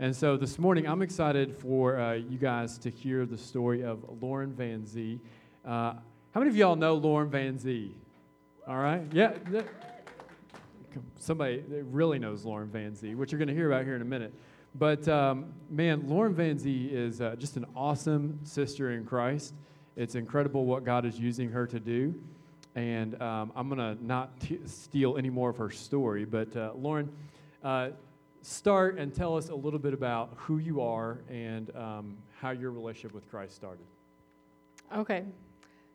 And so this morning, I'm excited for uh, you guys to hear the story of Lauren Van Zee. Uh, how many of y'all know Lauren Van Zee? All right? Yeah. Somebody really knows Lauren Van Zee, which you're going to hear about here in a minute. But um, man, Lauren Van Zee is uh, just an awesome sister in Christ. It's incredible what God is using her to do. And um, I'm going to not t- steal any more of her story, but uh, Lauren, uh, start and tell us a little bit about who you are and um, how your relationship with Christ started. Okay,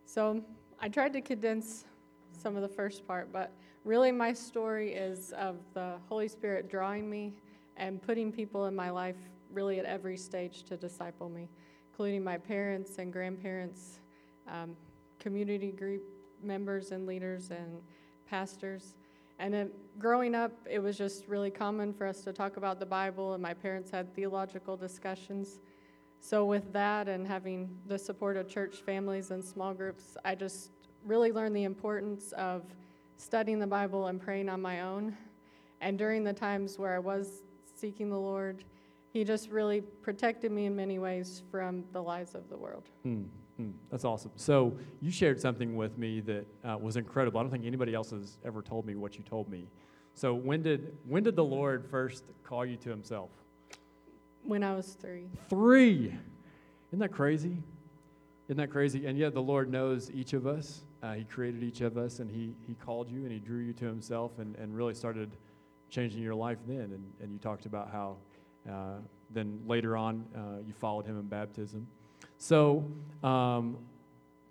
so I tried to condense some of the first part, but really my story is of the Holy Spirit drawing me and putting people in my life really at every stage to disciple me, including my parents and grandparents, um, community group members and leaders and pastors. And then growing up, it was just really common for us to talk about the Bible, and my parents had theological discussions. So, with that and having the support of church families and small groups, I just really learned the importance of studying the Bible and praying on my own. And during the times where I was seeking the Lord, He just really protected me in many ways from the lies of the world. Hmm. Hmm, that's awesome. So you shared something with me that uh, was incredible. I don't think anybody else has ever told me what you told me. So when did when did the Lord first call you to Himself? When I was three. Three. Isn't that crazy? Isn't that crazy? And yet the Lord knows each of us. Uh, he created each of us, and He He called you and He drew you to Himself, and and really started changing your life then. And and you talked about how uh, then later on uh, you followed Him in baptism. So, um,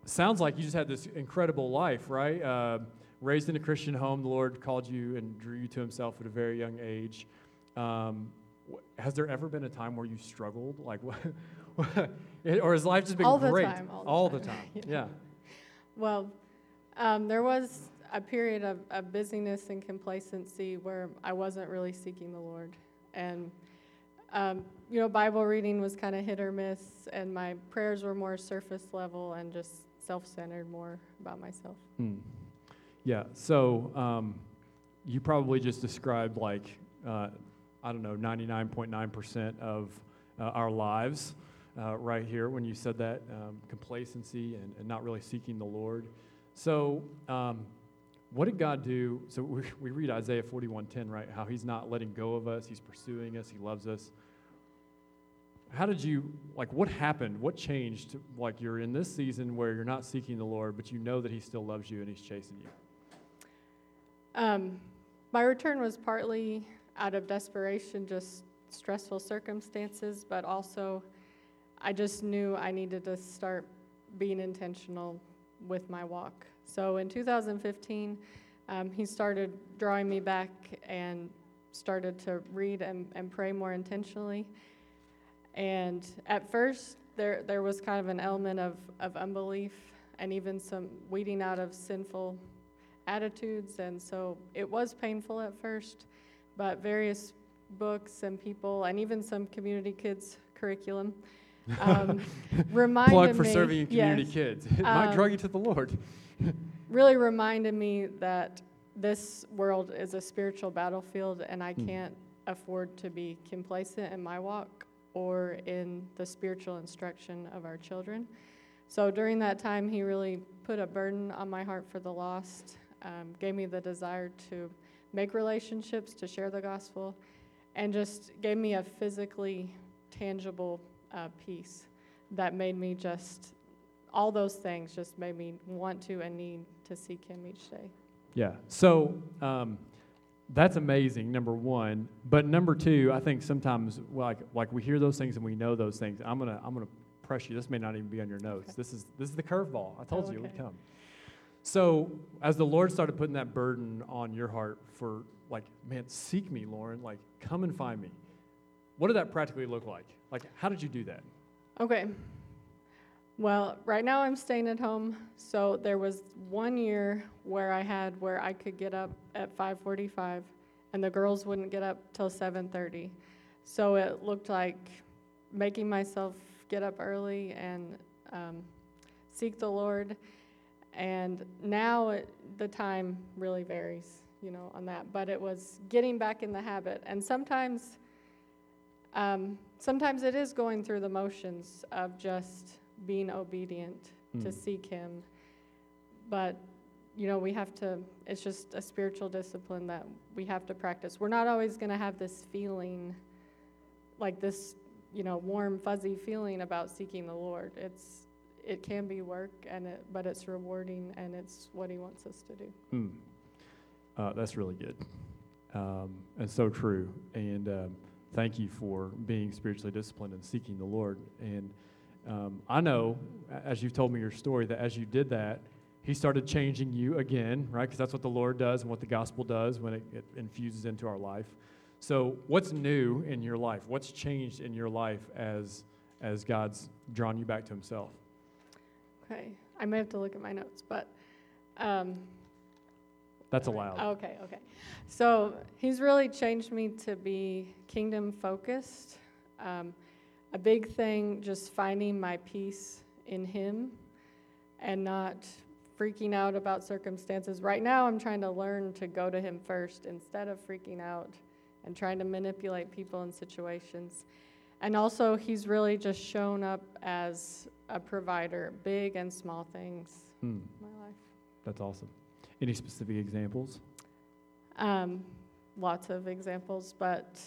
sounds like you just had this incredible life, right? Uh, raised in a Christian home, the Lord called you and drew you to Himself at a very young age. Um, has there ever been a time where you struggled? Like, or has life just been all great? The time, all the all time. the time. yeah. yeah. Well, um, there was a period of, of busyness and complacency where I wasn't really seeking the Lord. And um, you know, Bible reading was kind of hit or miss, and my prayers were more surface level and just self centered, more about myself. Hmm. Yeah, so um, you probably just described like, uh, I don't know, 99.9% of uh, our lives uh, right here when you said that um, complacency and, and, not really seeking the Lord. So, um, what did God do? So we, we read Isaiah 41:10, right? How He's not letting go of us; He's pursuing us. He loves us how did you like what happened what changed like you're in this season where you're not seeking the lord but you know that he still loves you and he's chasing you um, my return was partly out of desperation just stressful circumstances but also i just knew i needed to start being intentional with my walk so in 2015 um, he started drawing me back and started to read and, and pray more intentionally and at first, there, there was kind of an element of, of unbelief and even some weeding out of sinful attitudes. And so it was painful at first, but various books and people, and even some community kids curriculum, um, reminded Plug for me, serving in community yes, kids. It um, might draw you to the Lord. really reminded me that this world is a spiritual battlefield, and I hmm. can't afford to be complacent in my walk or in the spiritual instruction of our children. So during that time, he really put a burden on my heart for the lost, um, gave me the desire to make relationships, to share the gospel, and just gave me a physically tangible uh, peace that made me just, all those things just made me want to and need to seek him each day. Yeah. So, um, that's amazing number one. But number two i think sometimes like like we hear those things and we know those things i'm gonna i'm gonna press you. This may not even be on your notes. Okay. this is this is the curveball. I told oh, you it would come. So as the lord started putting that burden on your heart for like man seek me lauren. Like come and find me what did that practically look like like how did you do that okay well, right now I'm staying at home. So there was one year where I had where I could get up at 5:45 and the girls wouldn't get up till 7:30. So it looked like making myself get up early and um, seek the Lord. And now it, the time really varies, you know, on that. But it was getting back in the habit. And sometimes um, sometimes it is going through the motions of just being obedient to Mm. seek Him. But, you know, we have to, it's just a spiritual discipline that we have to practice. We're not always going to have this feeling, like this, you know, warm, fuzzy feeling about seeking the Lord. It's, it can be work, and it, but it's rewarding, and it's what He wants us to do. Mm. Uh, that's really good. Um, and so true. And um, thank you for being spiritually disciplined and seeking the Lord. And um, I know, as you've told me your story, that as you did that, He started changing you again, right? Because that's what the Lord does and what the gospel does when it, it infuses into our life. So, what's new in your life? What's changed in your life as as God's drawn you back to Himself? Okay, I may have to look at my notes, but um, That's allowed. Okay, okay. So he's really changed me to be kingdom focused. Um, a big thing, just finding my peace in him and not freaking out about circumstances. Right now, I'm trying to learn to go to him first instead of freaking out and trying to manipulate people and situations. And also, he's really just shown up as a provider, big and small things Hmm, in my life. that's awesome. Any specific examples? Um, lots of examples, but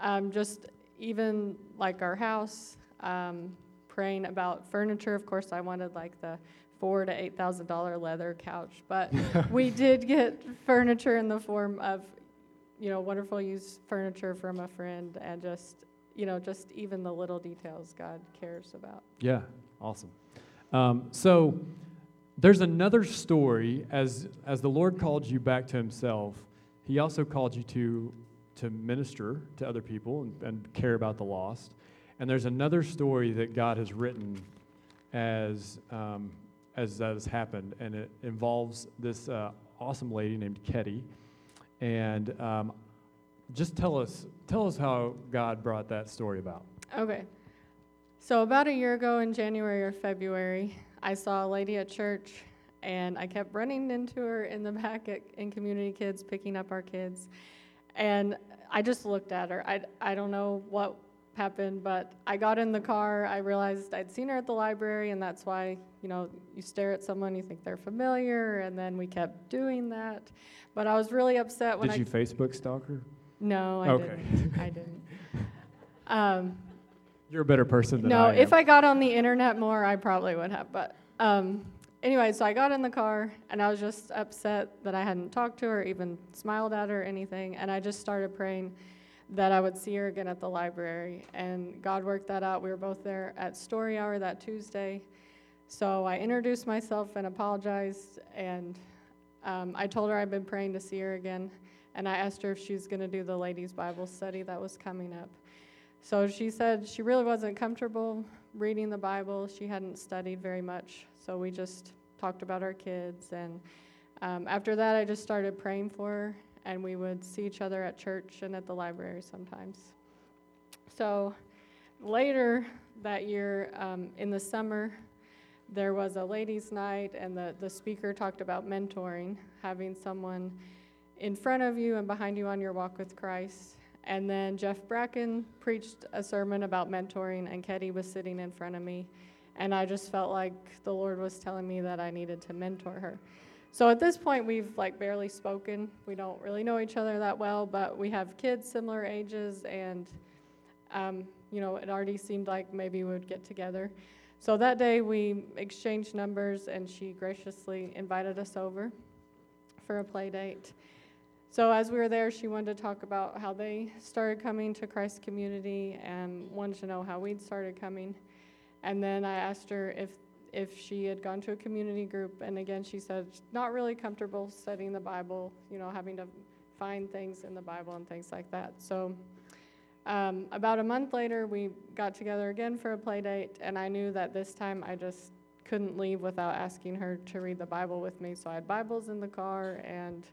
um, just even like our house, um, praying about furniture. Of course, I wanted like the four to eight thousand dollar leather couch, but we did get furniture in the form of, you know, wonderful used furniture from a friend, and just, you know, just even the little details God cares about. Yeah, awesome. Um, so there's another story as as the Lord called you back to Himself. He also called you to to minister to other people and, and care about the lost. And there's another story that God has written as um, as that has happened, and it involves this uh, awesome lady named Ketty. And um, just tell us tell us how God brought that story about. Okay. So about a year ago in January or February, I saw a lady at church and I kept running into her in the back at, in Community Kids, picking up our kids. And I just looked at her. I, I don't know what happened, but I got in the car. I realized I'd seen her at the library, and that's why, you know, you stare at someone, you think they're familiar, and then we kept doing that. But I was really upset when Did I. you Facebook stalk her? No, I Okay. didn't. I didn't. Um, You're a better person than no, I am. No, if I got on the internet more, I probably would have. But um, anyway, so I got in the car and I was just upset that I hadn't talked to her, even smiled at her, or anything. And I just started praying that I would see her again at the library. And God worked that out. We were both there at story hour that Tuesday. So I introduced myself and apologized. And um, I told her I'd been praying to see her again. And I asked her if she was going to do the ladies' Bible study that was coming up. So she said she really wasn't comfortable reading the Bible. She hadn't studied very much. So we just talked about our kids. And um, after that, I just started praying for her. And we would see each other at church and at the library sometimes. So later that year, um, in the summer, there was a ladies' night, and the, the speaker talked about mentoring, having someone in front of you and behind you on your walk with Christ. And then Jeff Bracken preached a sermon about mentoring, and Ketty was sitting in front of me. And I just felt like the Lord was telling me that I needed to mentor her. So at this point, we've like barely spoken. We don't really know each other that well, but we have kids similar ages, and um, you know, it already seemed like maybe we would get together. So that day, we exchanged numbers, and she graciously invited us over for a play date. So as we were there, she wanted to talk about how they started coming to Christ Community and wanted to know how we'd started coming. And then I asked her if if she had gone to a community group, and again she said not really comfortable studying the Bible, you know, having to find things in the Bible and things like that. So um, about a month later, we got together again for a play date, and I knew that this time I just couldn't leave without asking her to read the Bible with me. So I had Bibles in the car, and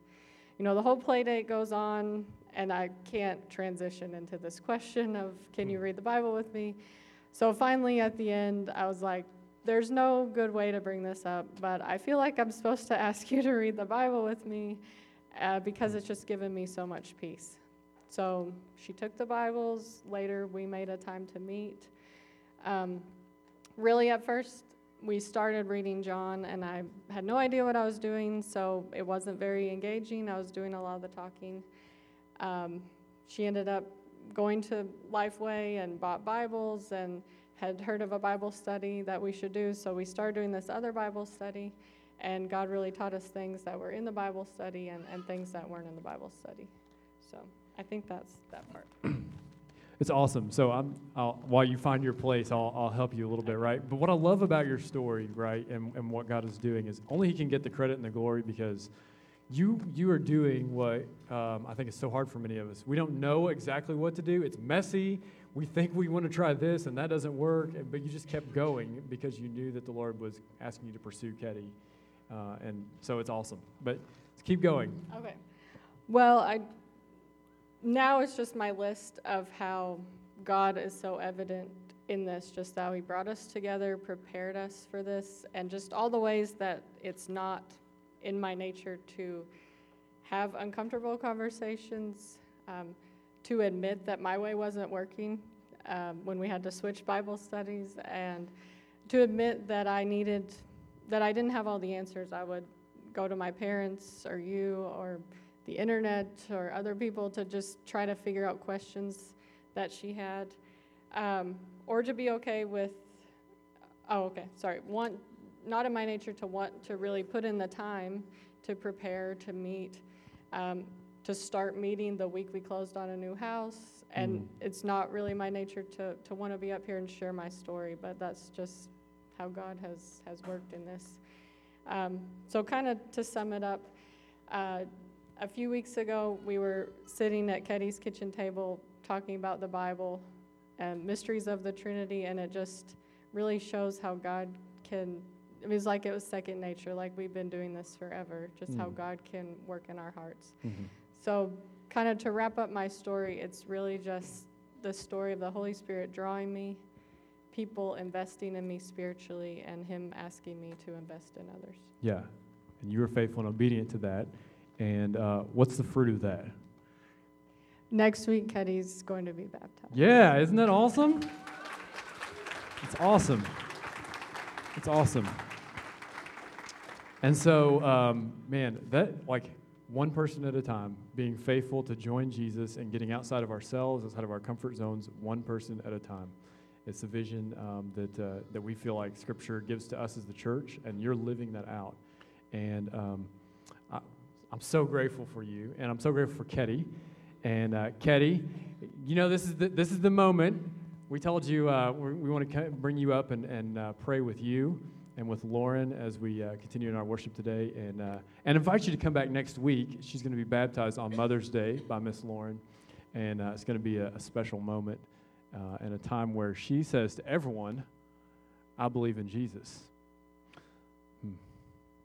you know, the whole play date goes on, and I can't transition into this question of, can you read the Bible with me? So finally, at the end, I was like, there's no good way to bring this up, but I feel like I'm supposed to ask you to read the Bible with me uh, because it's just given me so much peace. So she took the Bibles. Later, we made a time to meet. Um, really, at first, we started reading John, and I had no idea what I was doing, so it wasn't very engaging. I was doing a lot of the talking. Um, she ended up going to Lifeway and bought Bibles and had heard of a Bible study that we should do, so we started doing this other Bible study. And God really taught us things that were in the Bible study and, and things that weren't in the Bible study. So I think that's that part. It's awesome. So while you find your place, I'll, I'll help you a little bit, right? But what I love about your story, right, and, and what God is doing is only He can get the credit and the glory because you you are doing what um, I think is so hard for many of us. We don't know exactly what to do. It's messy. We think we want to try this and that doesn't work, but you just kept going because you knew that the Lord was asking you to pursue Ketty, uh, and so it's awesome. But keep going. Okay. Well, I now it's just my list of how God is so evident in this, just how He brought us together, prepared us for this, and just all the ways that it's not in my nature to have uncomfortable conversations, um, to admit that my way wasn't working um, when we had to switch Bible studies, and to admit that I needed, that I didn't have all the answers. I would go to my parents or you or the internet or other people to just try to figure out questions that she had, um, or to be okay with. Oh, okay. Sorry. Want not in my nature to want to really put in the time to prepare to meet, um, to start meeting the week we closed on a new house, and Mm. it's not really my nature to to want to be up here and share my story, but that's just how God has has worked in this. Um, so, kind of to sum it up. Uh, a few weeks ago, we were sitting at Ketty's kitchen table talking about the Bible and mysteries of the Trinity, and it just really shows how God can. It was like it was second nature, like we've been doing this forever, just how Mm. God can work in our hearts. Mm-hmm. So, kind of to wrap up my story, it's really just the story of the Holy Spirit drawing me, people investing in me spiritually, and Him asking me to invest in others. Yeah, and you were faithful and obedient to that. And uh, what's the fruit of that? Next week, Ketty's going to be baptized. Yeah, isn't that awesome? It's awesome. It's awesome. And so, um, man, that like one person at a time, being faithful to join Jesus and getting outside of ourselves, outside of our comfort zones, one person at a time. It's a vision um, that uh, that we feel like Scripture gives to us as the church, and you're living that out. And um, I'm so grateful for you, and I'm so grateful for Ketty. And uh, Ketty, you know this is the, this is the moment. We told you uh, we, want to bring you up and, and uh, pray with you and with Lauren as we uh, continue in our worship today, and uh, and invite you to come back next week. She's going to be baptized on Mother's Day by Miss Lauren, and uh, it's going to be a, a special moment uh, and a time where she says to everyone, "I believe in Jesus."